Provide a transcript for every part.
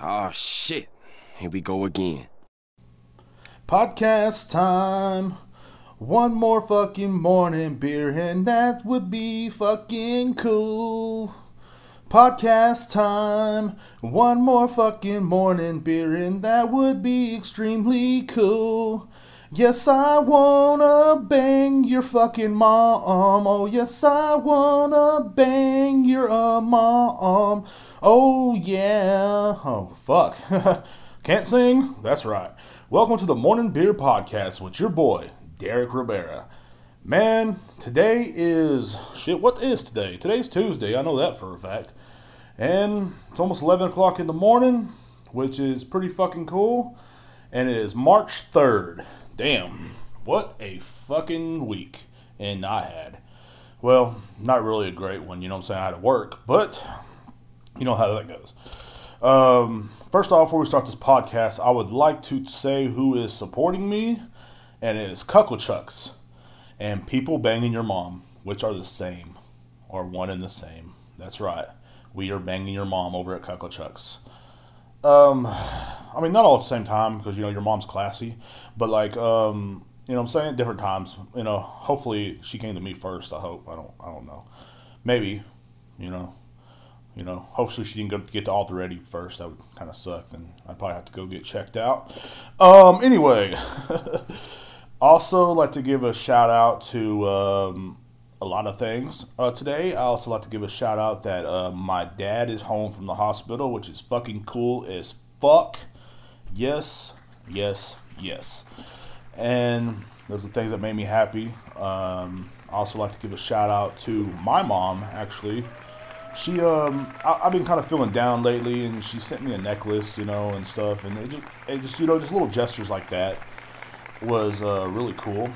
Oh shit. Here we go again. Podcast time. One more fucking morning beer, and that would be fucking cool. Podcast time. One more fucking morning beer, and that would be extremely cool. Yes, I wanna bang your fucking mom. Oh, yes, I wanna bang your uh, mom. Oh, yeah. Oh, fuck. Can't sing? That's right. Welcome to the Morning Beer Podcast with your boy, Derek Rivera. Man, today is. Shit, what is today? Today's Tuesday. I know that for a fact. And it's almost 11 o'clock in the morning, which is pretty fucking cool. And it is March 3rd. Damn, what a fucking week. And I had. Well, not really a great one, you know what I'm saying? I had to work, but you know how that goes. Um, first off, before we start this podcast, I would like to say who is supporting me, and it is Cuckle Chucks and People Banging Your Mom, which are the same, or one and the same. That's right. We are banging your mom over at Cuckle Chucks. Um, I mean, not all at the same time because you know your mom's classy, but like, um, you know, I'm saying different times. You know, hopefully she came to me first. I hope. I don't. I don't know. Maybe. You know. You know. Hopefully she didn't go get to Alderready first. That would kind of suck. Then I'd probably have to go get checked out. Um. Anyway. also, like to give a shout out to um, a lot of things uh, today. I also like to give a shout out that uh, my dad is home from the hospital, which is fucking cool as fuck. Yes, yes, yes. And those are things that made me happy. Um, I also like to give a shout out to my mom, actually. She, um, I, have been kind of feeling down lately, and she sent me a necklace, you know, and stuff. And it just, it just you know, just little gestures like that was uh, really cool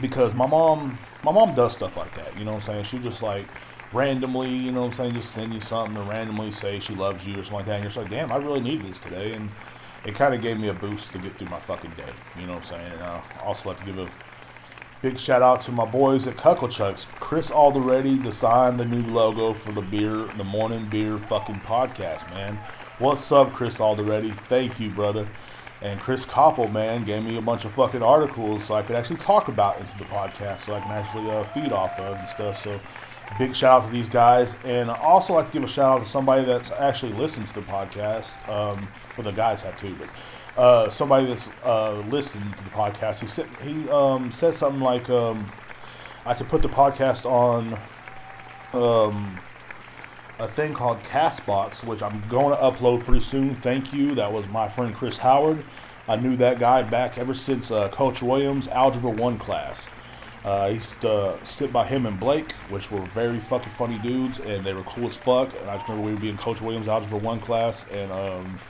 because my mom, my mom does stuff like that. You know what I'm saying? She just like randomly, you know what I'm saying, just send you something to randomly say she loves you or something like that. And you're just like, damn, I really need this today. And it kind of gave me a boost to get through my fucking day. You know what I'm saying? And I also like to give a big shout out to my boys at Cuckle Chucks. Chris Alderready designed the new logo for the beer, the morning beer fucking podcast, man. What's up, Chris Alderready? Thank you, brother. And Chris Koppel, man, gave me a bunch of fucking articles so I could actually talk about into the podcast, so I can actually uh, feed off of and stuff. So big shout out to these guys, and I also like to give a shout out to somebody that's actually listened to the podcast. Um, well, the guys have too, but uh, somebody that's uh, listened to the podcast. He said he um, said something like, um, "I could put the podcast on." Um, a thing called Castbox, which I'm going to upload pretty soon. Thank you. That was my friend Chris Howard. I knew that guy back ever since uh, Coach Williams' Algebra 1 class. Uh, I used to sit by him and Blake, which were very fucking funny dudes, and they were cool as fuck. And I just remember we would be in Coach Williams' Algebra 1 class, and, um,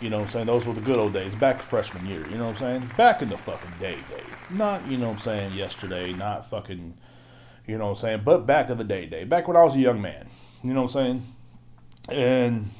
you know what I'm saying, those were the good old days, back freshman year, you know what I'm saying? Back in the fucking day, day. Not, you know what I'm saying, yesterday, not fucking, you know what I'm saying, but back in the day, day. Back when I was a young man. You know what I'm saying? And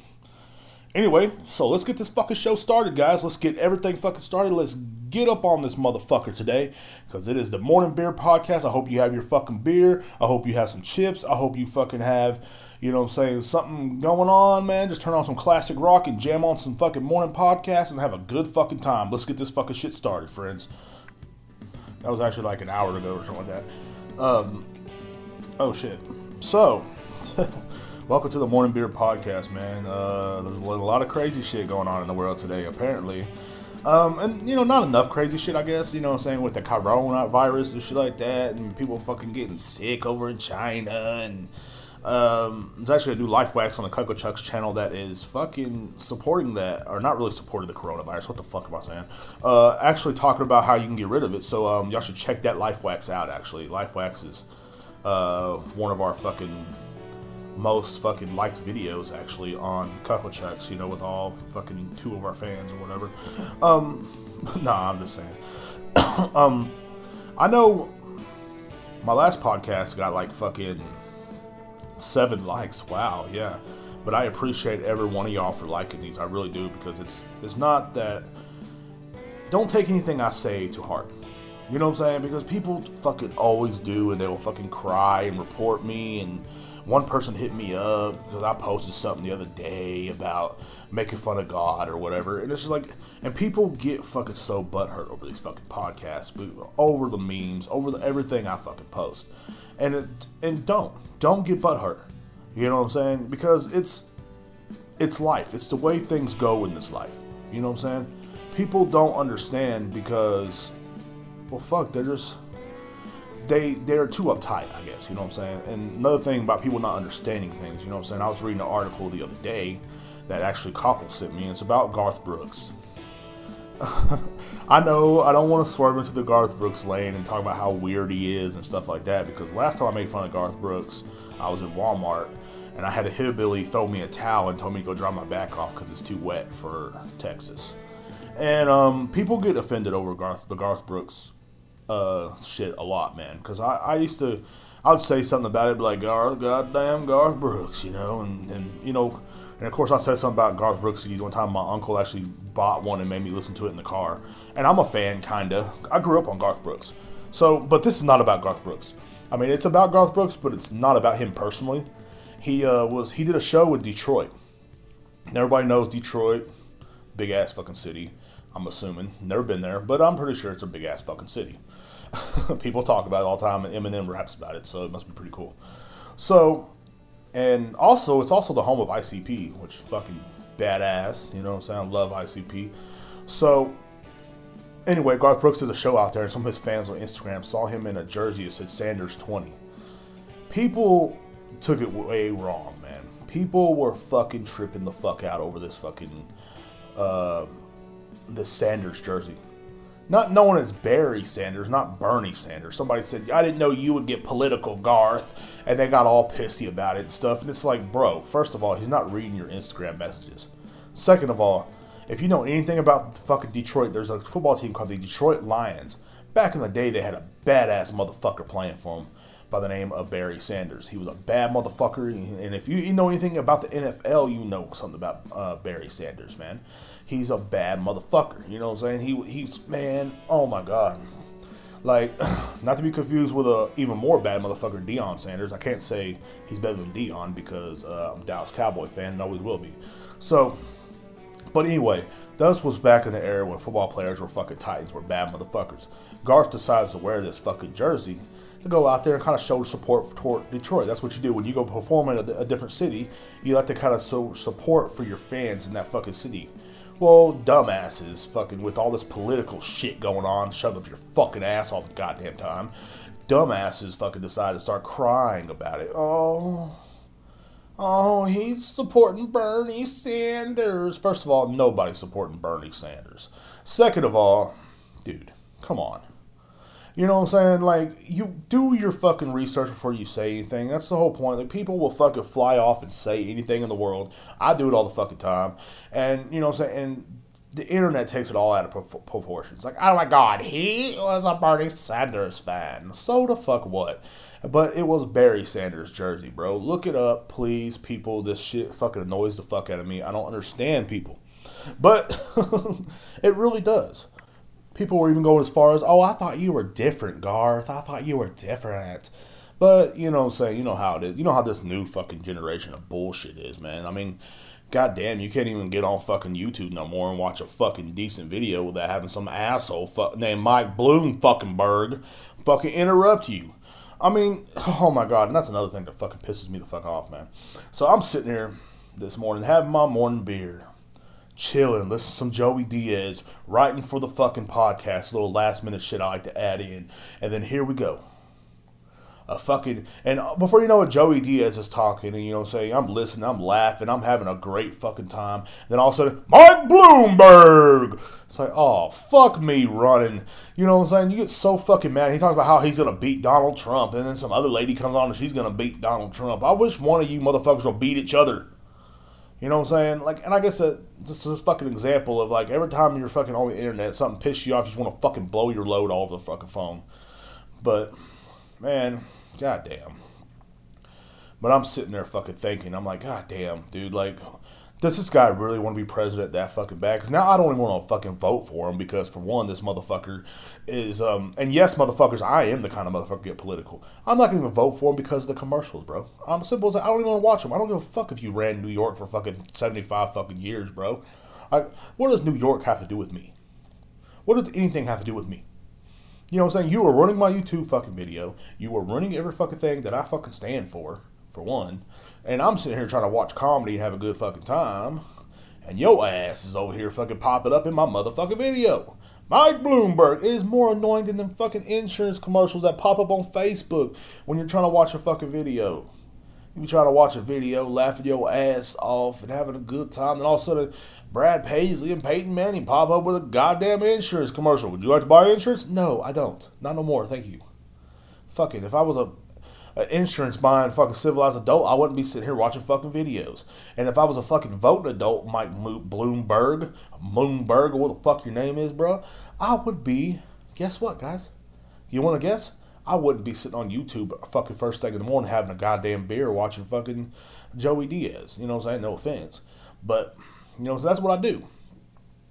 anyway, so let's get this fucking show started, guys. Let's get everything fucking started. Let's get up on this motherfucker today because it is the Morning Beer Podcast. I hope you have your fucking beer. I hope you have some chips. I hope you fucking have, you know what I'm saying, something going on, man. Just turn on some classic rock and jam on some fucking morning podcast and have a good fucking time. Let's get this fucking shit started, friends. That was actually like an hour ago or something like that. Um, oh shit. So, Welcome to the Morning Beer Podcast, man. Uh, there's a lot of crazy shit going on in the world today, apparently. Um, and, you know, not enough crazy shit, I guess, you know what I'm saying, with the coronavirus and shit like that, and people fucking getting sick over in China, and um, there's actually a new Life Wax on the Cuckoo Chucks channel that is fucking supporting that, or not really supporting the coronavirus. What the fuck am I saying? Uh, actually talking about how you can get rid of it. So um, y'all should check that Life Wax out. Actually, Life Wax is uh, one of our fucking most fucking liked videos actually on Cuckle Chucks, you know, with all fucking two of our fans or whatever. Um, nah, I'm just saying. um, I know my last podcast got like fucking seven likes. Wow, yeah. But I appreciate every one of y'all for liking these. I really do because it's it's not that. Don't take anything I say to heart. You know what I'm saying? Because people fucking always do, and they will fucking cry and report me and one person hit me up because I posted something the other day about making fun of God or whatever, and it's just like, and people get fucking so butthurt over these fucking podcasts, over the memes, over the, everything I fucking post, and it, and don't don't get butthurt. You know what I'm saying? Because it's it's life. It's the way things go in this life. You know what I'm saying? People don't understand because, well, fuck, they're just they they're too uptight, I guess. You know what I'm saying? And another thing about people not understanding things. You know what I'm saying? I was reading an article the other day that actually Koppel sent me. And it's about Garth Brooks. I know I don't want to swerve into the Garth Brooks lane and talk about how weird he is and stuff like that because last time I made fun of Garth Brooks, I was in Walmart and I had a hillbilly throw me a towel and told me to go dry my back off because it's too wet for Texas. And um, people get offended over Garth, the Garth Brooks uh, shit a lot, man. Because I, I used to, I would say something about it, be like Garth, goddamn Garth Brooks, you know, and, and you know, and of course I said something about Garth Brooks CDs one time. My uncle actually bought one and made me listen to it in the car, and I'm a fan, kinda. I grew up on Garth Brooks, so but this is not about Garth Brooks. I mean, it's about Garth Brooks, but it's not about him personally. He uh, was he did a show with Detroit. And everybody knows Detroit, big ass fucking city. I'm assuming never been there, but I'm pretty sure it's a big ass fucking city. People talk about it all the time, and Eminem raps about it, so it must be pretty cool. So, and also, it's also the home of ICP, which fucking badass. You know what I'm saying? I love ICP. So, anyway, Garth Brooks did a show out there, and some of his fans on Instagram saw him in a jersey that said Sanders 20. People took it way wrong, man. People were fucking tripping the fuck out over this fucking uh, the Sanders jersey not known as Barry Sanders, not Bernie Sanders. Somebody said, I didn't know you would get political, Garth. And they got all pissy about it and stuff. And it's like, bro, first of all, he's not reading your Instagram messages. Second of all, if you know anything about fucking Detroit, there's a football team called the Detroit Lions. Back in the day, they had a badass motherfucker playing for them by the name of Barry Sanders. He was a bad motherfucker. And if you, know anything about the NFL, you know something about uh, Barry Sanders, man he's a bad motherfucker. You know what I'm saying? He he's man, oh my god. Like, not to be confused with a even more bad motherfucker, Deion Sanders. I can't say he's better than Deion because uh, I'm Dallas Cowboy fan and always will be. So, but anyway, this was back in the era when football players were fucking titans, were bad motherfuckers. Garth decides to wear this fucking jersey to go out there and kind of show support toward Detroit. That's what you do when you go perform in a, a different city. You like to kind of show support for your fans in that fucking city. Well, dumbasses, fucking with all this political shit going on, shove up your fucking ass all the goddamn time. Dumbasses fucking decide to start crying about it. Oh, oh, he's supporting Bernie Sanders. First of all, nobody's supporting Bernie Sanders. Second of all, dude, come on. You know what I'm saying? Like, you do your fucking research before you say anything. That's the whole point. Like, people will fucking fly off and say anything in the world. I do it all the fucking time. And, you know what I'm saying? And the internet takes it all out of pro- proportions. Like, oh my god, he was a Bernie Sanders fan. So the fuck what? But it was Barry Sanders jersey, bro. Look it up, please, people. This shit fucking annoys the fuck out of me. I don't understand people. But it really does people were even going as far as, oh, I thought you were different, Garth. I thought you were different. But, you know what I'm saying? You know how it is. You know how this new fucking generation of bullshit is, man. I mean, goddamn, you can't even get on fucking YouTube no more and watch a fucking decent video without having some asshole fu- named Mike Bloom fucking Berg fucking interrupt you. I mean, oh my god, and that's another thing that fucking pisses me the fuck off, man. So I'm sitting here this morning having my morning beer chilling, listen to some Joey Diaz, writing for the fucking podcast, little last minute shit I like to add in. And then here we go. A fucking and before you know it, Joey Diaz is talking, and you know, saying I'm listening, I'm laughing, I'm having a great fucking time. Then all of a sudden, Mike Bloomberg. It's like, oh fuck me running. You know what I'm saying? You get so fucking mad. He talks about how he's gonna beat Donald Trump, and then some other lady comes on and she's gonna beat Donald Trump. I wish one of you motherfuckers will beat each other. You know what I'm saying? Like, and I guess that this is a fucking example of like every time you're fucking on the internet, something pisses you off, you just want to fucking blow your load all over the fucking phone. But man, goddamn. But I'm sitting there fucking thinking, I'm like, God damn, dude, like does this guy really want to be president that fucking bad? Because now I don't even want to fucking vote for him because for one, this motherfucker is um and yes, motherfuckers, I am the kind of motherfucker to get political. I'm not gonna even vote for him because of the commercials, bro. I'm simple as I don't even want to watch them. I don't give a fuck if you ran New York for fucking seventy five fucking years, bro. I, what does New York have to do with me? What does anything have to do with me? You know what I'm saying? You were running my YouTube fucking video. You were running every fucking thing that I fucking stand for, for one. And I'm sitting here trying to watch comedy and have a good fucking time. And your ass is over here fucking popping up in my motherfucking video. Mike Bloomberg is more annoying than fucking insurance commercials that pop up on Facebook when you're trying to watch a fucking video. You be trying to watch a video, laughing your ass off and having a good time, and all of a sudden Brad Paisley and Peyton Manning pop up with a goddamn insurance commercial. Would you like to buy insurance? No, I don't. Not no more. Thank you. Fuck it. If I was a an insurance buying fucking civilized adult, I wouldn't be sitting here watching fucking videos. And if I was a fucking voting adult, Mike Bloomberg, Moonberg, or what the fuck your name is, bro, I would be. Guess what, guys? You want to guess? I wouldn't be sitting on YouTube fucking first thing in the morning having a goddamn beer watching fucking Joey Diaz. You know what I'm saying? No offense. But, you know, so that's what I do.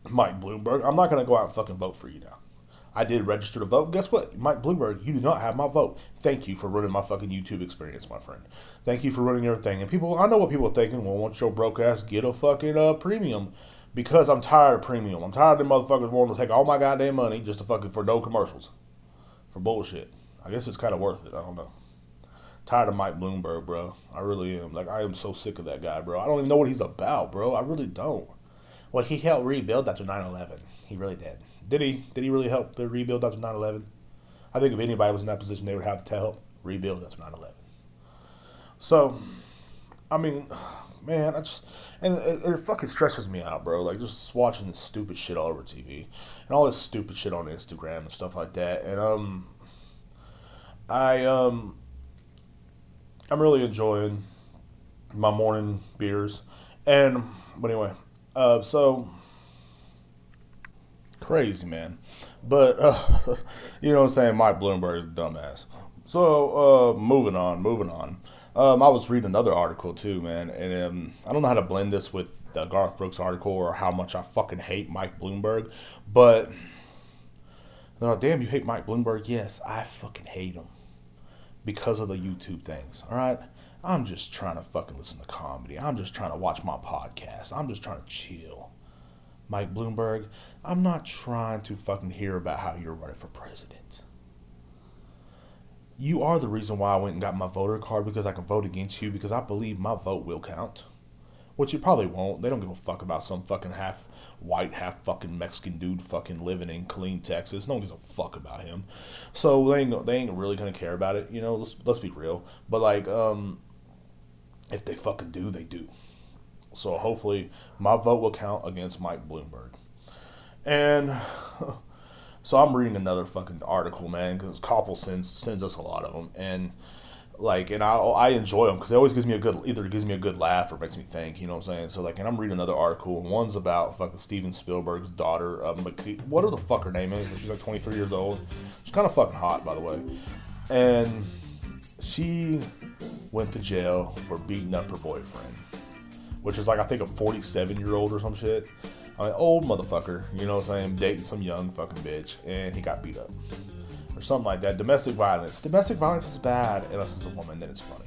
Mike Bloomberg, I'm not going to go out and fucking vote for you now. I did register to vote. Guess what? Mike Bloomberg, you do not have my vote. Thank you for ruining my fucking YouTube experience, my friend. Thank you for ruining everything. And people, I know what people are thinking. Well, once your broke ass get a fucking uh, premium? Because I'm tired of premium. I'm tired of them motherfuckers wanting to take all my goddamn money just to fucking for no commercials. For bullshit. I guess it's kind of worth it. I don't know. Tired of Mike Bloomberg, bro. I really am. Like, I am so sick of that guy, bro. I don't even know what he's about, bro. I really don't. Well, he helped rebuild after 9 11. He really did. Did he? Did he really help the rebuild after 9 11? I think if anybody was in that position, they would have to help rebuild after 9 11. So, I mean, man, I just, and it, it, fucking stresses me out, bro. Like, just watching this stupid shit all over TV and all this stupid shit on Instagram and stuff like that. And, um, I, um, I'm really enjoying my morning beers. And, but anyway, uh, so, crazy, man. But uh, you know what I'm saying? Mike Bloomberg is a dumbass. So uh, moving on, moving on. Um, I was reading another article too, man, and um, I don't know how to blend this with the Garth Brooks article or how much I fucking hate Mike Bloomberg, but like, damn, you hate Mike Bloomberg? Yes, I fucking hate him because of the YouTube things. All right, I'm just trying to fucking listen to comedy. I'm just trying to watch my podcast. I'm just trying to chill. Mike Bloomberg, I'm not trying to fucking hear about how you're running for president. You are the reason why I went and got my voter card because I can vote against you because I believe my vote will count. Which it probably won't. They don't give a fuck about some fucking half white, half fucking Mexican dude fucking living in clean Texas. No one gives a fuck about him. So they ain't, they ain't really gonna care about it. You know, let's, let's be real. But like, um, if they fucking do, they do. So hopefully my vote will count against Mike Bloomberg. And so I'm reading another fucking article, man, because Koppel sends sends us a lot of them, and like, and I I enjoy them because it always gives me a good either gives me a good laugh or makes me think, you know what I'm saying? So like, and I'm reading another article, and one's about fucking Steven Spielberg's daughter, um, what the fuck her name is? She's like 23 years old. She's kind of fucking hot, by the way, and she went to jail for beating up her boyfriend which is like I think a 47 year old or some shit. Mean, old motherfucker, you know what I'm saying, dating some young fucking bitch, and he got beat up or something like that. Domestic violence. Domestic violence is bad unless it's a woman, then it's funny.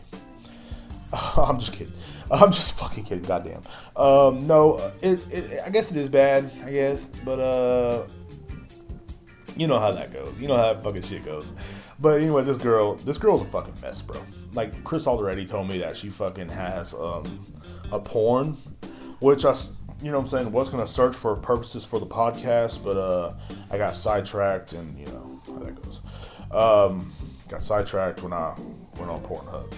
I'm just kidding. I'm just fucking kidding. Goddamn. Um, no, it, it, I guess it is bad. I guess, but uh, you know how that goes. You know how that fucking shit goes. But anyway, this girl, this girl's a fucking mess, bro. Like Chris already told me that she fucking has um a porn, which I, you know, what I'm saying was gonna search for purposes for the podcast, but uh, I got sidetracked, and you know how that goes. Um, got sidetracked when I went on Pornhub.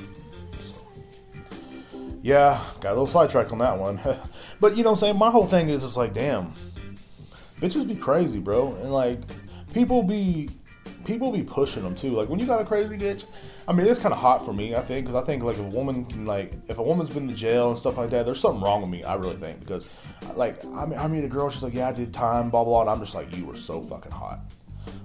So, yeah, got a little sidetracked on that one. but you know, what I'm saying my whole thing is just like, damn, bitches be crazy, bro, and like people be people be pushing them too. Like when you got a crazy bitch, I mean, it's kind of hot for me. I think because I think like if a woman can like if a woman's been to jail and stuff like that, there's something wrong with me. I really think because like I mean I mean the girl she's like yeah I did time blah blah. blah and I'm just like you were so fucking hot.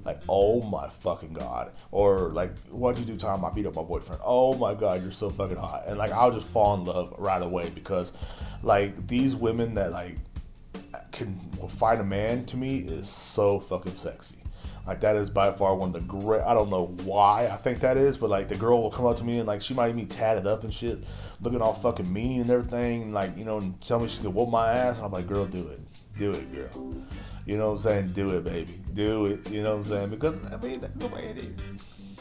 Like, oh my fucking god. Or like, what'd you do, time? I beat up my boyfriend. Oh my god, you're so fucking hot. And like, I'll just fall in love right away because, like, these women that like can fight a man to me is so fucking sexy. Like that is by far one of the great. I don't know why I think that is, but like the girl will come up to me and like she might even be tatted up and shit, looking all fucking mean and everything, and like you know, and tell me she's gonna whoop my ass, and I'm like, girl, do it, do it, girl. You know what I'm saying? Do it, baby, do it. You know what I'm saying? Because I mean that's the way it is.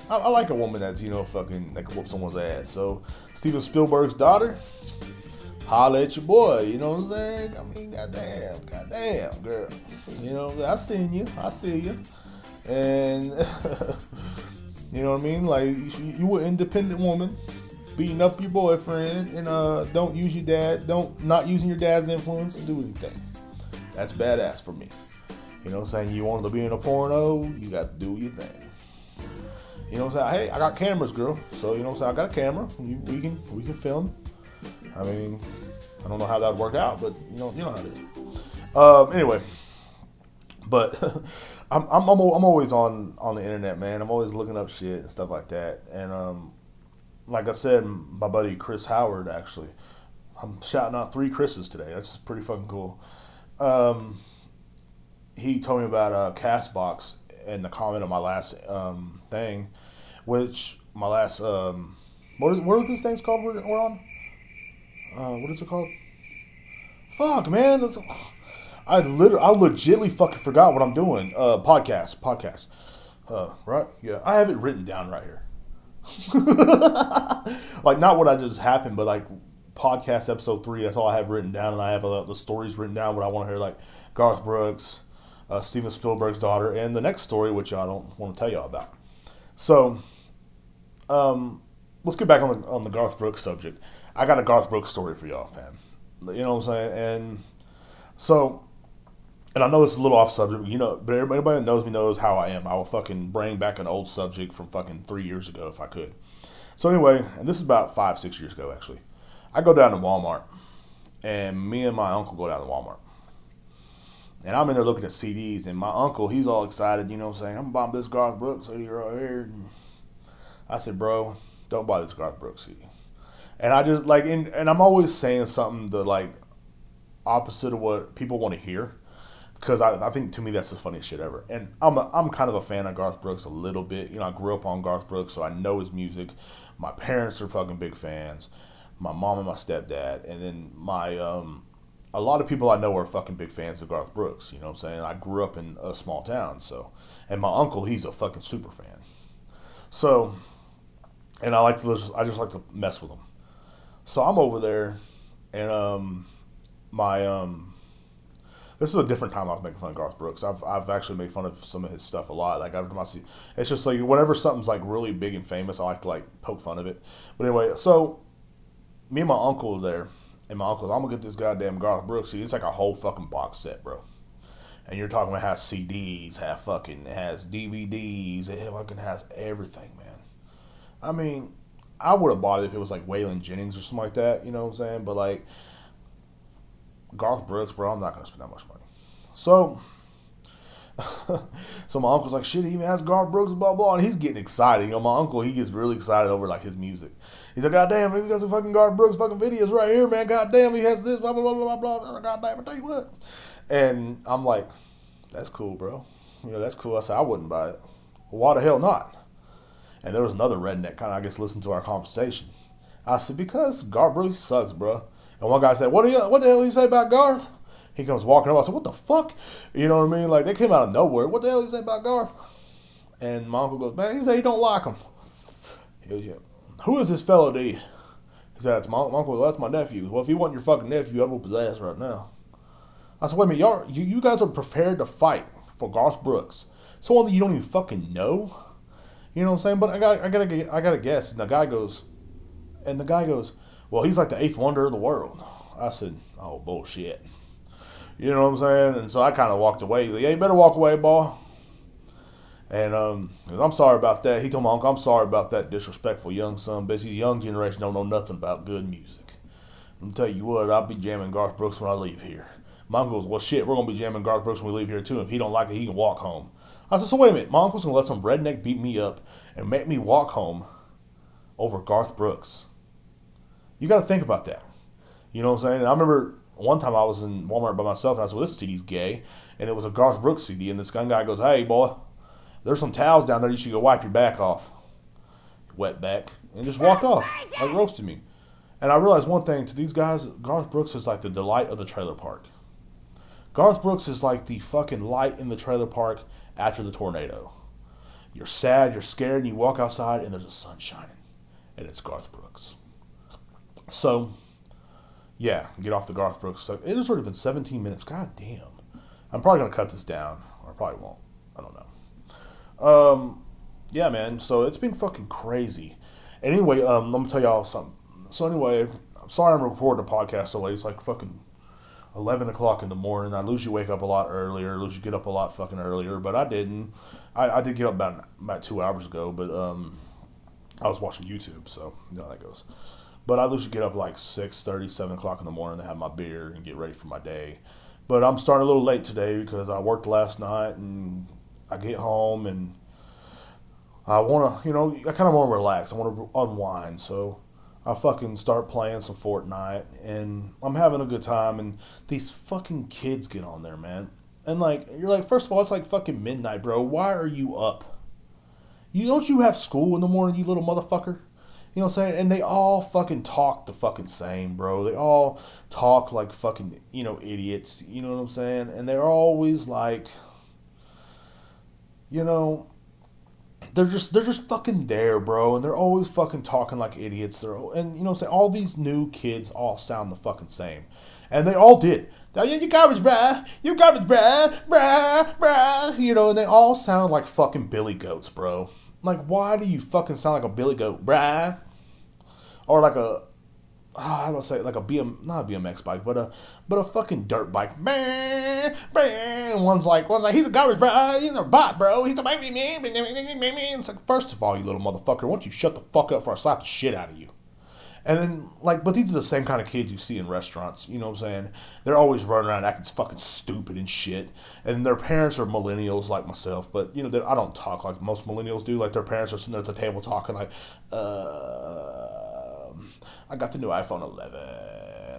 I, I like a woman that's you know fucking that can whoop someone's ass. So Steven Spielberg's daughter, holla at your boy. You know what I'm saying? I mean, goddamn, goddamn, girl. You know, I seen you. I see you. And you know what I mean? Like you, you an independent woman, beating up your boyfriend, and uh, don't use your dad. Don't not using your dad's influence to do anything. That's badass for me. You know what I'm saying? You wanted to be in a porno, you got to do your thing. You know what I'm saying? Hey, I got cameras, girl. So you know what I'm saying? I got a camera. You, we can we can film. I mean, I don't know how that would work out, but you know you know how it is. Um, anyway, but I'm, I'm I'm always on on the internet, man. I'm always looking up shit and stuff like that. And um, like I said, my buddy Chris Howard actually, I'm shouting out three Chris's today. That's pretty fucking cool. Um, he told me about uh, Castbox and the comment on my last um, thing, which my last um, what is what are these things called we're, we're on? Uh, what is it called? Fuck, man. That's, I literally, I legitly fucking forgot what I'm doing. Uh, podcast, podcast. Uh, right? Yeah, I have it written down right here. like not what I just happened, but like podcast episode three. That's all I have written down, and I have uh, the stories written down. What I want to hear, like Garth Brooks, uh, Steven Spielberg's daughter, and the next story, which I don't want to tell y'all about. So, um, let's get back on the on the Garth Brooks subject. I got a Garth Brooks story for y'all, fam. You know what I'm saying? And so, and I know it's a little off subject, you know, but everybody that knows me knows how I am. I will fucking bring back an old subject from fucking three years ago if I could. So anyway, and this is about five, six years ago actually. I go down to Walmart, and me and my uncle go down to Walmart. And I'm in there looking at CDs, and my uncle, he's all excited, you know, saying, I'm buying this Garth Brooks CD right here. And I said, bro, don't buy this Garth Brooks CD. And I just like, and, and I'm always saying something the like opposite of what people want to hear, because I, I think to me that's the funniest shit ever. And I'm a, I'm kind of a fan of Garth Brooks a little bit. You know, I grew up on Garth Brooks, so I know his music. My parents are fucking big fans. My mom and my stepdad, and then my um, a lot of people I know are fucking big fans of Garth Brooks. You know what I'm saying? I grew up in a small town, so and my uncle, he's a fucking super fan. So, and I like to just, I just like to mess with him. So I'm over there, and um, my um, this is a different time I was making fun of Garth Brooks. I've I've actually made fun of some of his stuff a lot. Like I've it's just like whenever something's like really big and famous, I like to like poke fun of it. But anyway, so me and my uncle there, and my uncle's I'm gonna get this goddamn Garth Brooks. It's like a whole fucking box set, bro. And you're talking about has CDs, have fucking it has DVDs, it fucking has everything, man. I mean, I would have bought it if it was like Waylon Jennings or something like that, you know what I'm saying? But like Garth Brooks, bro, I'm not gonna spend that much money. So so my uncle's like, shit, he even has Garth Brooks, blah blah, and he's getting excited. You know, my uncle, he gets really excited over like his music. He's like, God damn, we got some fucking Garth Brooks fucking videos right here, man. God damn, he has this, blah blah blah blah blah. God damn, I tell you what. And I'm like, that's cool, bro. You know, that's cool. I said I wouldn't buy it. Why the hell not? And there was another redneck kind of, I guess, listened to our conversation. I said, because Garth Brooks sucks, bro. And one guy said, what, do you, what the hell do you say about Garth? He comes walking up. I said, what the fuck? You know what I mean? Like, they came out of nowhere. What the hell do you say about Garth? And my uncle goes, man, he said he don't like him. He yeah. Who is this fellow D? He said, that's my, my uncle. That's my nephew. Well, if he wasn't your fucking nephew, I'd whoop his ass right now. I said, wait a minute, y'all, you, you guys are prepared to fight for Garth Brooks. Someone that you don't even fucking know? You know what I'm saying? But I got, I gotta, I gotta guess. And the guy goes, and the guy goes, well, he's like the eighth wonder of the world. I said, oh bullshit. You know what I'm saying? And so I kind of walked away. He's like, yeah, you better walk away, boy. And um, I'm sorry about that. He told my uncle, I'm sorry about that disrespectful young son. But these young generation don't know nothing about good music. Let me tell you what, I'll be jamming Garth Brooks when I leave here. My uncle goes, well, shit, we're gonna be jamming Garth Brooks when we leave here too. If he don't like it, he can walk home. I said, so wait a minute, my uncle's gonna let some redneck beat me up and make me walk home over Garth Brooks. You got to think about that. You know what I'm saying? I remember one time I was in Walmart by myself and I said, well, this CD's gay. And it was a Garth Brooks CD. And this gun guy goes, hey, boy, there's some towels down there. You should go wipe your back off. Wet back. And just walked off. Like roasted me. And I realized one thing to these guys, Garth Brooks is like the delight of the trailer park. Garth Brooks is like the fucking light in the trailer park after the tornado. You're sad, you're scared, and you walk outside and there's a sun shining. And it's Garth Brooks. So, yeah, get off the Garth Brooks stuff. It has already been 17 minutes. God damn. I'm probably going to cut this down, or I probably won't. I don't know. Um, yeah, man. So it's been fucking crazy. Anyway, um, let me tell y'all something. So anyway, I'm sorry I'm recording a podcast so late. It's like fucking 11 o'clock in the morning. I lose you wake up a lot earlier. Lose you get up a lot fucking earlier, but I didn't. I, I did get up about about two hours ago, but um, I was watching YouTube, so you know how that goes. But I usually get up like 6, 7 o'clock in the morning to have my beer and get ready for my day. But I'm starting a little late today because I worked last night and I get home and I want to, you know, I kind of want to relax. I want to unwind. So I fucking start playing some Fortnite and I'm having a good time. And these fucking kids get on there, man. And like, you're like, first of all, it's like fucking midnight, bro. Why are you up? You don't you have school in the morning, you little motherfucker? You know what I'm saying? And they all fucking talk the fucking same, bro. They all talk like fucking, you know, idiots. You know what I'm saying? And they're always like, you know, they're just they're just fucking there, bro. And they're always fucking talking like idiots. They're and you know what I'm saying? All these new kids all sound the fucking same, and they all did. You garbage, bruh. You garbage, bruh, bruh, bruh. You know, and they all sound like fucking billy goats, bro. Like, why do you fucking sound like a billy goat, bruh? Or like a, oh, how do I say? Like a BM, not a BMX bike, but a, but a fucking dirt bike. And one's like, one's like, he's a garbage, bro. He's a bot, bro. He's a baby. It's like, first of all, you little motherfucker, why don't you shut the fuck up before I slap the shit out of you? And then, like, but these are the same kind of kids you see in restaurants. You know what I'm saying? They're always running around acting fucking stupid and shit. And their parents are millennials like myself. But, you know, I don't talk like most millennials do. Like, their parents are sitting there at the table talking, like, uh, I got the new iPhone 11.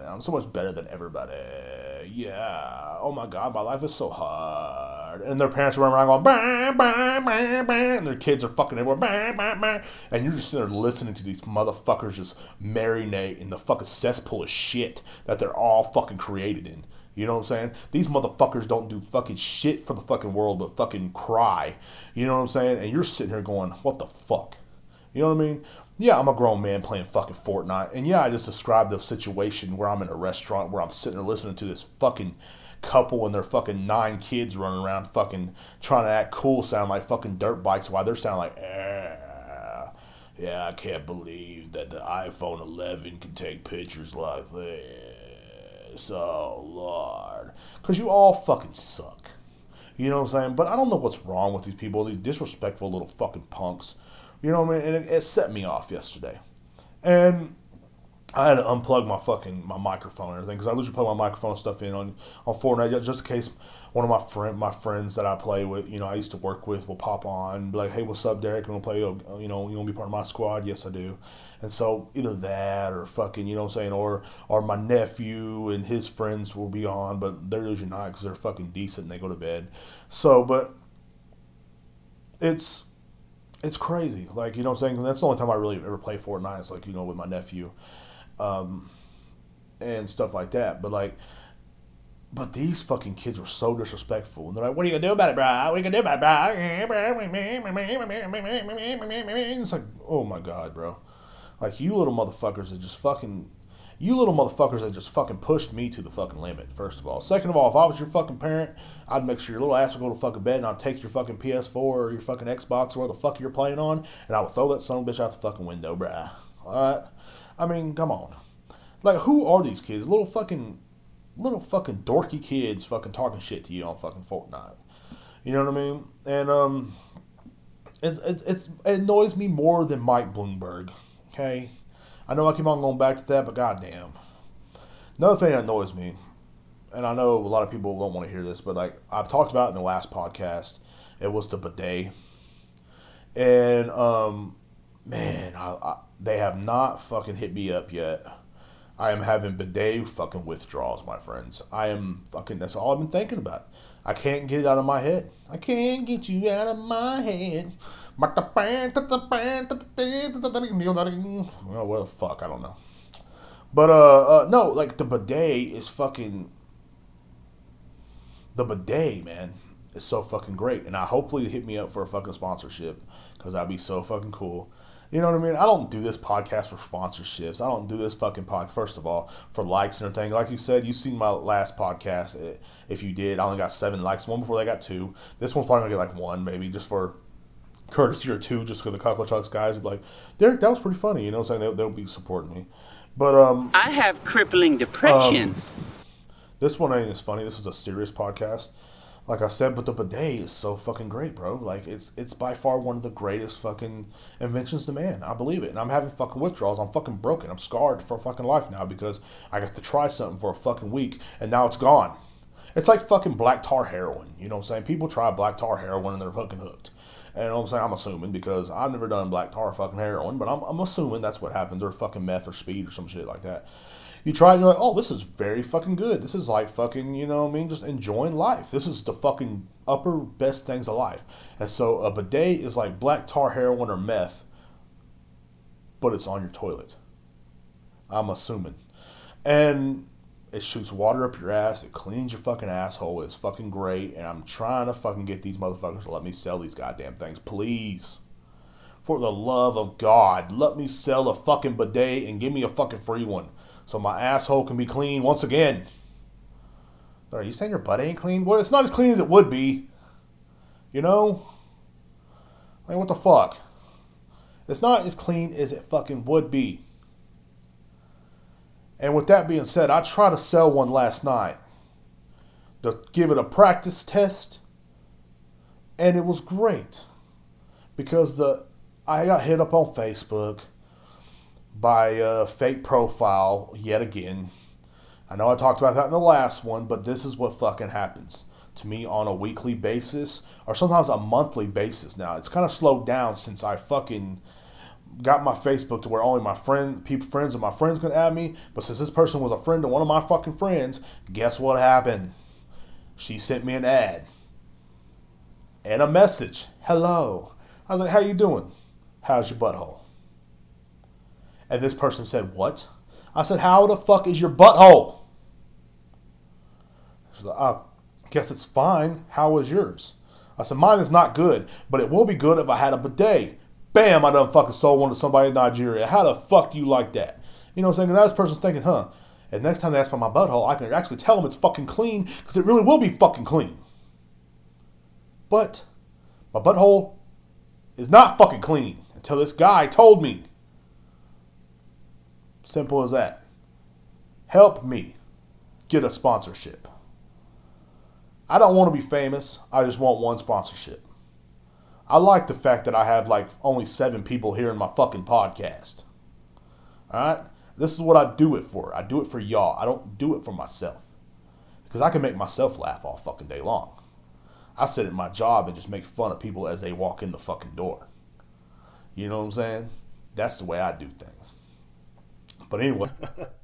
I'm so much better than everybody. Yeah. Oh my God, my life is so hard. And their parents are running around going, bah, bah, bah, and their kids are fucking everywhere, and you're just sitting there listening to these motherfuckers just marinate in the fucking cesspool of shit that they're all fucking created in. You know what I'm saying? These motherfuckers don't do fucking shit for the fucking world but fucking cry. You know what I'm saying? And you're sitting here going, what the fuck? You know what I mean? yeah, I'm a grown man playing fucking Fortnite. And yeah, I just described the situation where I'm in a restaurant where I'm sitting there listening to this fucking couple and their fucking nine kids running around fucking trying to act cool, sound like fucking dirt bikes while they're sounding like, eh, yeah, I can't believe that the iPhone 11 can take pictures like this. Oh, Lord. Because you all fucking suck. You know what I'm saying? But I don't know what's wrong with these people, these disrespectful little fucking punks you know what I mean? And it, it set me off yesterday. And I had to unplug my fucking my microphone and everything because I usually plug my microphone stuff in on on Fortnite just in case one of my friend my friends that I play with, you know, I used to work with, will pop on and be like, "Hey, what's up, Derek? You want to play? Uh, you know, you want to be part of my squad? Yes, I do." And so either that or fucking, you know, what I'm saying, or or my nephew and his friends will be on, but they're usually not because they're fucking decent and they go to bed. So, but it's it's crazy. Like, you know what I'm saying? That's the only time I really ever play Fortnite. It's like, you know, with my nephew um, and stuff like that. But, like, but these fucking kids were so disrespectful. And they're like, what are you to do about it, bro? What are you to do about it, bro? It's like, oh my God, bro. Like, you little motherfuckers are just fucking you little motherfuckers that just fucking pushed me to the fucking limit, first of all. Second of all, if I was your fucking parent, I'd make sure your little ass would go to fucking bed and I'd take your fucking PS4 or your fucking Xbox or where the fuck you're playing on and I would throw that son of a bitch out the fucking window, bruh. Alright? I mean, come on. Like, who are these kids? Little fucking, little fucking dorky kids fucking talking shit to you on fucking Fortnite. You know what I mean? And, um, it's, it's, it's it annoys me more than Mike Bloomberg, okay? I know I keep on going back to that, but goddamn. Another thing that annoys me, and I know a lot of people don't want to hear this, but like I've talked about in the last podcast, It was the bidet, and um, man, I, I, they have not fucking hit me up yet. I am having bidet fucking withdrawals, my friends. I am fucking. That's all I've been thinking about. I can't get it out of my head. I can't get you out of my head. Oh, what the fuck? I don't know. But uh, uh, no, like the bidet is fucking. The bidet, man, is so fucking great, and I hopefully hit me up for a fucking sponsorship because that'd be so fucking cool. You know what I mean? I don't do this podcast for sponsorships. I don't do this fucking podcast, first of all, for likes and everything. Like you said, you've seen my last podcast. If you did, I only got seven likes. One before they got two. This one's probably going to get like one, maybe, just for courtesy or two, just because the Cockle Chucks guys would be like, Derek, that was pretty funny. You know what I'm saying? They'll, they'll be supporting me. But, um. I have crippling depression. Um, this one ain't as funny. This is a serious podcast like I said, but the bidet is so fucking great, bro. Like it's it's by far one of the greatest fucking inventions to man. I believe it. And I'm having fucking withdrawals. I'm fucking broken. I'm scarred for fucking life now because I got to try something for a fucking week and now it's gone. It's like fucking black tar heroin. You know what I'm saying? People try black tar heroin and they're fucking hooked. And I'm saying? I'm assuming because I've never done black tar fucking heroin, but I'm, I'm assuming that's what happens or fucking meth or speed or some shit like that you try and you're like, oh, this is very fucking good. This is like fucking, you know what I mean, just enjoying life. This is the fucking upper best things of life. And so a bidet is like black tar heroin or meth, but it's on your toilet. I'm assuming. And it shoots water up your ass. It cleans your fucking asshole. It's fucking great. And I'm trying to fucking get these motherfuckers to let me sell these goddamn things. Please. For the love of God, let me sell a fucking bidet and give me a fucking free one so my asshole can be clean once again. Are you saying your butt ain't clean? Well, it's not as clean as it would be. You know? Like, what the fuck? It's not as clean as it fucking would be. And with that being said, I tried to sell one last night to give it a practice test, and it was great because the I got hit up on Facebook by a fake profile yet again. I know I talked about that in the last one, but this is what fucking happens to me on a weekly basis or sometimes a monthly basis now. It's kind of slowed down since I fucking got my Facebook to where only my friend, people, friends of my friends can add me. But since this person was a friend of one of my fucking friends, guess what happened? She sent me an ad and a message. Hello. I was like, how you doing? How's your butthole? And this person said, What? I said, How the fuck is your butthole? She's like, I guess it's fine. How is yours? I said, Mine is not good, but it will be good if I had a bidet. Bam, I done fucking sold one to somebody in Nigeria. How the fuck do you like that? You know what I'm saying? And that person's thinking, huh? And next time they ask about my butthole, I can actually tell them it's fucking clean because it really will be fucking clean. But my butthole is not fucking clean until this guy told me Simple as that. Help me get a sponsorship. I don't want to be famous. I just want one sponsorship. I like the fact that I have like only seven people here in my fucking podcast. All right? This is what I do it for. I do it for y'all. I don't do it for myself. Because I can make myself laugh all fucking day long. I sit at my job and just make fun of people as they walk in the fucking door. You know what I'm saying? That's the way I do things. But anyway,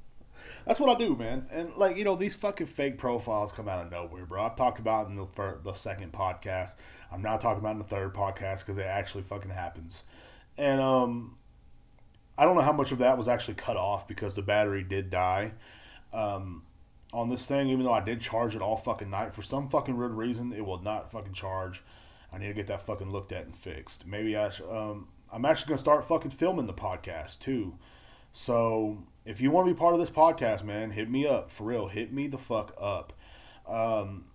that's what I do, man. And like you know, these fucking fake profiles come out of nowhere, bro. I've talked about in the first, the second podcast. I'm now talking about in the third podcast because it actually fucking happens. And um, I don't know how much of that was actually cut off because the battery did die. Um, on this thing, even though I did charge it all fucking night, for some fucking weird reason, it will not fucking charge. I need to get that fucking looked at and fixed. Maybe I, sh- um, I'm actually gonna start fucking filming the podcast too. So if you want to be part of this podcast, man, hit me up for real. Hit me the fuck up. Um,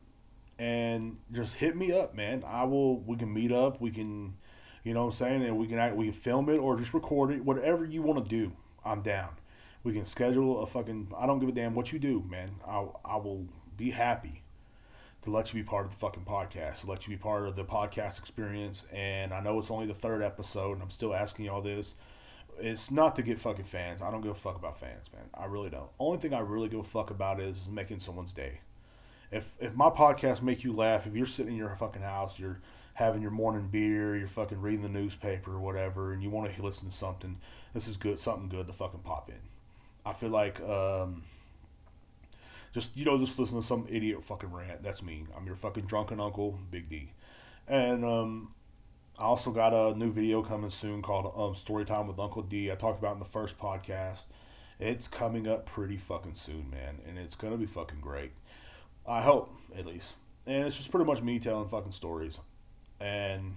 and just hit me up, man. I will. We can meet up. We can, you know, what I'm saying, and we can act, we can film it or just record it. Whatever you want to do, I'm down. We can schedule a fucking. I don't give a damn what you do, man. I I will be happy to let you be part of the fucking podcast, to let you be part of the podcast experience. And I know it's only the third episode, and I'm still asking you all this it's not to get fucking fans. I don't give a fuck about fans, man. I really don't. Only thing I really give a fuck about is making someone's day. If if my podcast make you laugh, if you're sitting in your fucking house, you're having your morning beer, you're fucking reading the newspaper or whatever, and you want to listen to something, this is good, something good to fucking pop in. I feel like, um, just you know, just listen to some idiot fucking rant. That's me. I'm your fucking drunken uncle, Big D. And um, I also got a new video coming soon called um, Story Time with Uncle D. I talked about in the first podcast. It's coming up pretty fucking soon, man, and it's gonna be fucking great. I hope, at least. And it's just pretty much me telling fucking stories and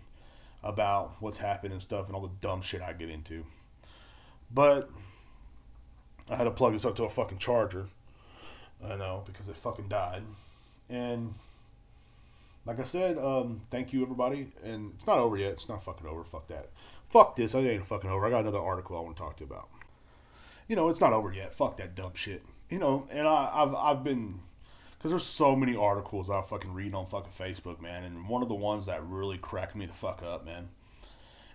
about what's happened and stuff and all the dumb shit I get into. But I had to plug this up to a fucking charger. I know because it fucking died. And like I said, um, thank you everybody. And it's not over yet. It's not fucking over. Fuck that. Fuck this. I ain't fucking over. I got another article I want to talk to you about. You know, it's not over yet. Fuck that dumb shit. You know, and I, I've I've been because there's so many articles I fucking read on fucking Facebook, man. And one of the ones that really cracked me the fuck up, man,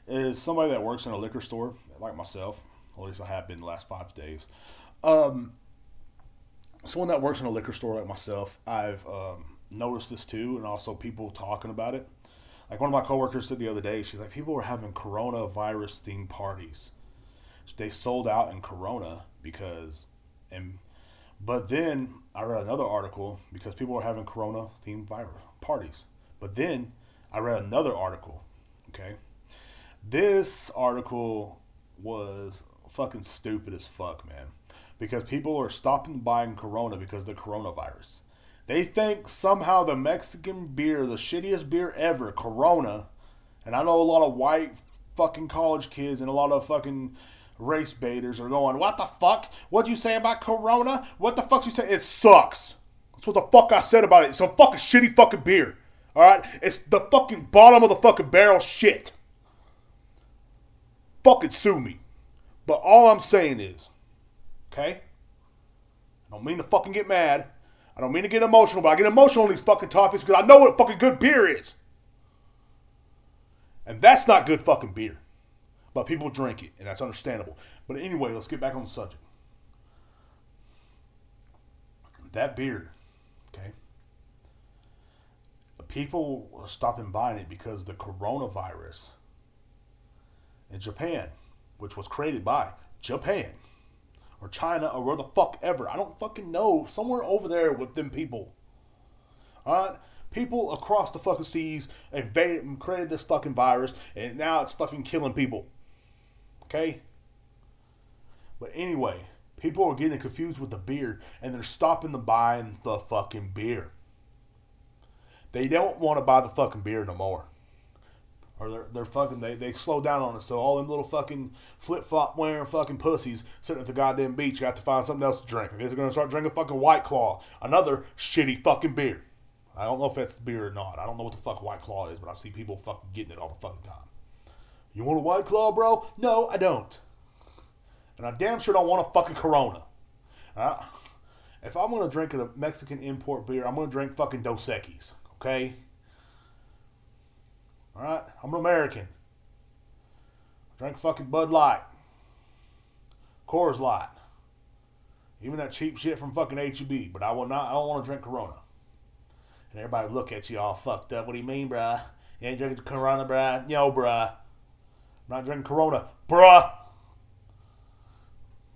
is somebody that works in a liquor store, like myself. At least I have been the last five days. Um, someone that works in a liquor store like myself, I've um, noticed this too, and also people talking about it. Like one of my coworkers said the other day, she's like, people were having coronavirus themed parties. They sold out in Corona because, and but then I read another article because people were having Corona themed virus parties. But then I read another article. Okay, this article was fucking stupid as fuck, man because people are stopping buying Corona because of the coronavirus. They think somehow the Mexican beer, the shittiest beer ever, Corona, and I know a lot of white fucking college kids and a lot of fucking race baiters are going, What the fuck? What'd you say about Corona? What the fuck you say? It sucks. That's what the fuck I said about it. It's a fucking shitty fucking beer. Alright? It's the fucking bottom of the fucking barrel shit. Fucking sue me. But all I'm saying is, Okay? I don't mean to fucking get mad. I don't mean to get emotional, but I get emotional on these fucking topics because I know what fucking good beer is. And that's not good fucking beer. But people drink it, and that's understandable. But anyway, let's get back on the subject. That beer, okay? People are stopping buying it because the coronavirus in Japan, which was created by Japan, or China or where the fuck ever. I don't fucking know. Somewhere over there with them people. Alright? People across the fucking seas invaded and created this fucking virus, and now it's fucking killing people. Okay? But anyway, people are getting confused with the beer, and they're stopping the buying the fucking beer. They don't want to buy the fucking beer no more or they're, they're fucking they, they slow down on us. So all them little fucking flip flop wearing fucking pussies sitting at the goddamn beach got to find something else to drink. I guess they're gonna start drinking fucking White Claw, another shitty fucking beer. I don't know if that's the beer or not. I don't know what the fuck White Claw is, but I see people fucking getting it all the fucking time. You want a White Claw, bro? No, I don't. And I damn sure don't want a fucking Corona. Uh, if I'm gonna drink a Mexican import beer, I'm gonna drink fucking Dos Equis, okay? All right, I'm an American. I drink fucking Bud Light, Coors Light, even that cheap shit from fucking HEB. But I will not. I don't want to drink Corona. And everybody look at you all fucked up. What do you mean, bruh? You ain't drinking Corona, bruh? Yo, bruh. I'm not drinking Corona, bruh.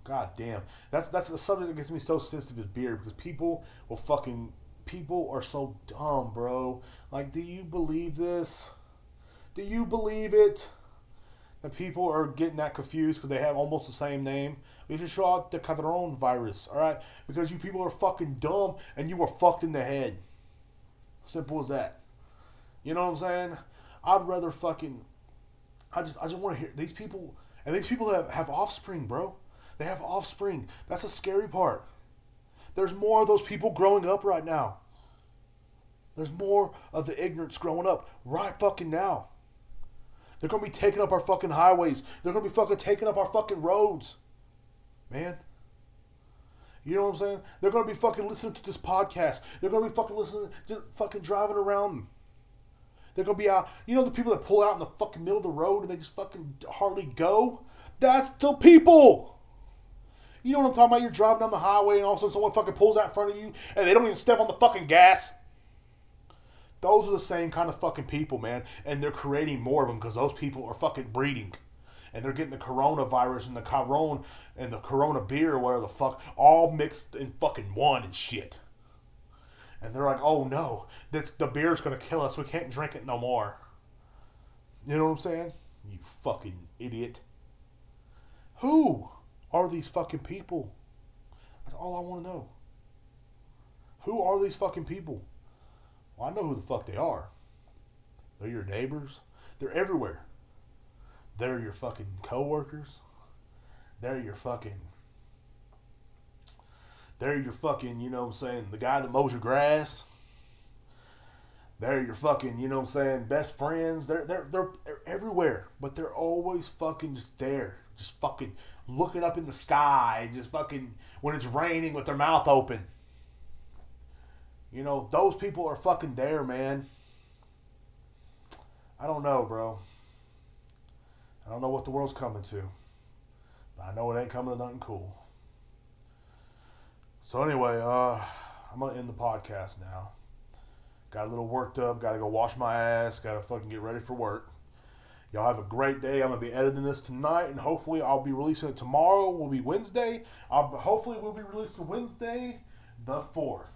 God damn. That's that's the subject that gets me so sensitive is beer because people will fucking people are so dumb, bro. Like, do you believe this? Do you believe it? That people are getting that confused because they have almost the same name. We should show out the Cadron virus, all right? Because you people are fucking dumb and you are fucked in the head. Simple as that. You know what I'm saying? I'd rather fucking. I just I just want to hear these people and these people have have offspring, bro. They have offspring. That's a scary part. There's more of those people growing up right now. There's more of the ignorance growing up right fucking now. They're to be taking up our fucking highways. They're to be fucking taking up our fucking roads. Man. You know what I'm saying? They're to be fucking listening to this podcast. They're to be fucking listening, just fucking driving around. They're to be out. You know the people that pull out in the fucking middle of the road and they just fucking hardly go? That's the people. You know what I'm talking about? You're driving down the highway and all of a sudden someone fucking pulls out in front of you and they don't even step on the fucking gas. Those are the same kind of fucking people, man. And they're creating more of them because those people are fucking breeding. And they're getting the coronavirus and the corona and the corona beer or whatever the fuck all mixed in fucking one and shit. And they're like, oh no, that's, the beer's gonna kill us. We can't drink it no more. You know what I'm saying? You fucking idiot. Who are these fucking people? That's all I want to know. Who are these fucking people? Well, I know who the fuck they are. They're your neighbors. They're everywhere. They're your fucking coworkers. They're your fucking. They're your fucking, you know what I'm saying, the guy that mows your grass. They're your fucking, you know what I'm saying, best friends. They're, they're, they're everywhere, but they're always fucking just there. Just fucking looking up in the sky, just fucking, when it's raining with their mouth open. You know, those people are fucking there, man. I don't know, bro. I don't know what the world's coming to. But I know it ain't coming to nothing cool. So anyway, uh, I'm gonna end the podcast now. Got a little worked up. Got to go wash my ass. Got to fucking get ready for work. Y'all have a great day. I'm gonna be editing this tonight, and hopefully I'll be releasing it tomorrow. Will be Wednesday. I'll, hopefully we'll be releasing Wednesday, the fourth.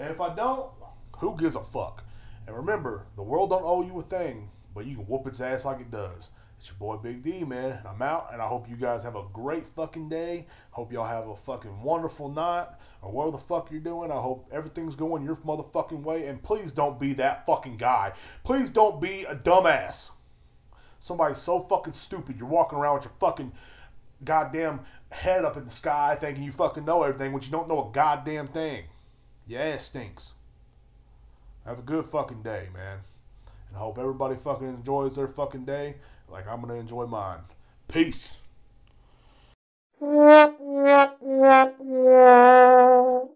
And if I don't, who gives a fuck? And remember, the world don't owe you a thing, but you can whoop its ass like it does. It's your boy Big D, man. And I'm out, and I hope you guys have a great fucking day. Hope y'all have a fucking wonderful night, or whatever the fuck you're doing. I hope everything's going your motherfucking way. And please don't be that fucking guy. Please don't be a dumbass. Somebody's so fucking stupid. You're walking around with your fucking goddamn head up in the sky thinking you fucking know everything, but you don't know a goddamn thing. Your ass stinks. Have a good fucking day, man. And I hope everybody fucking enjoys their fucking day like I'm gonna enjoy mine. Peace.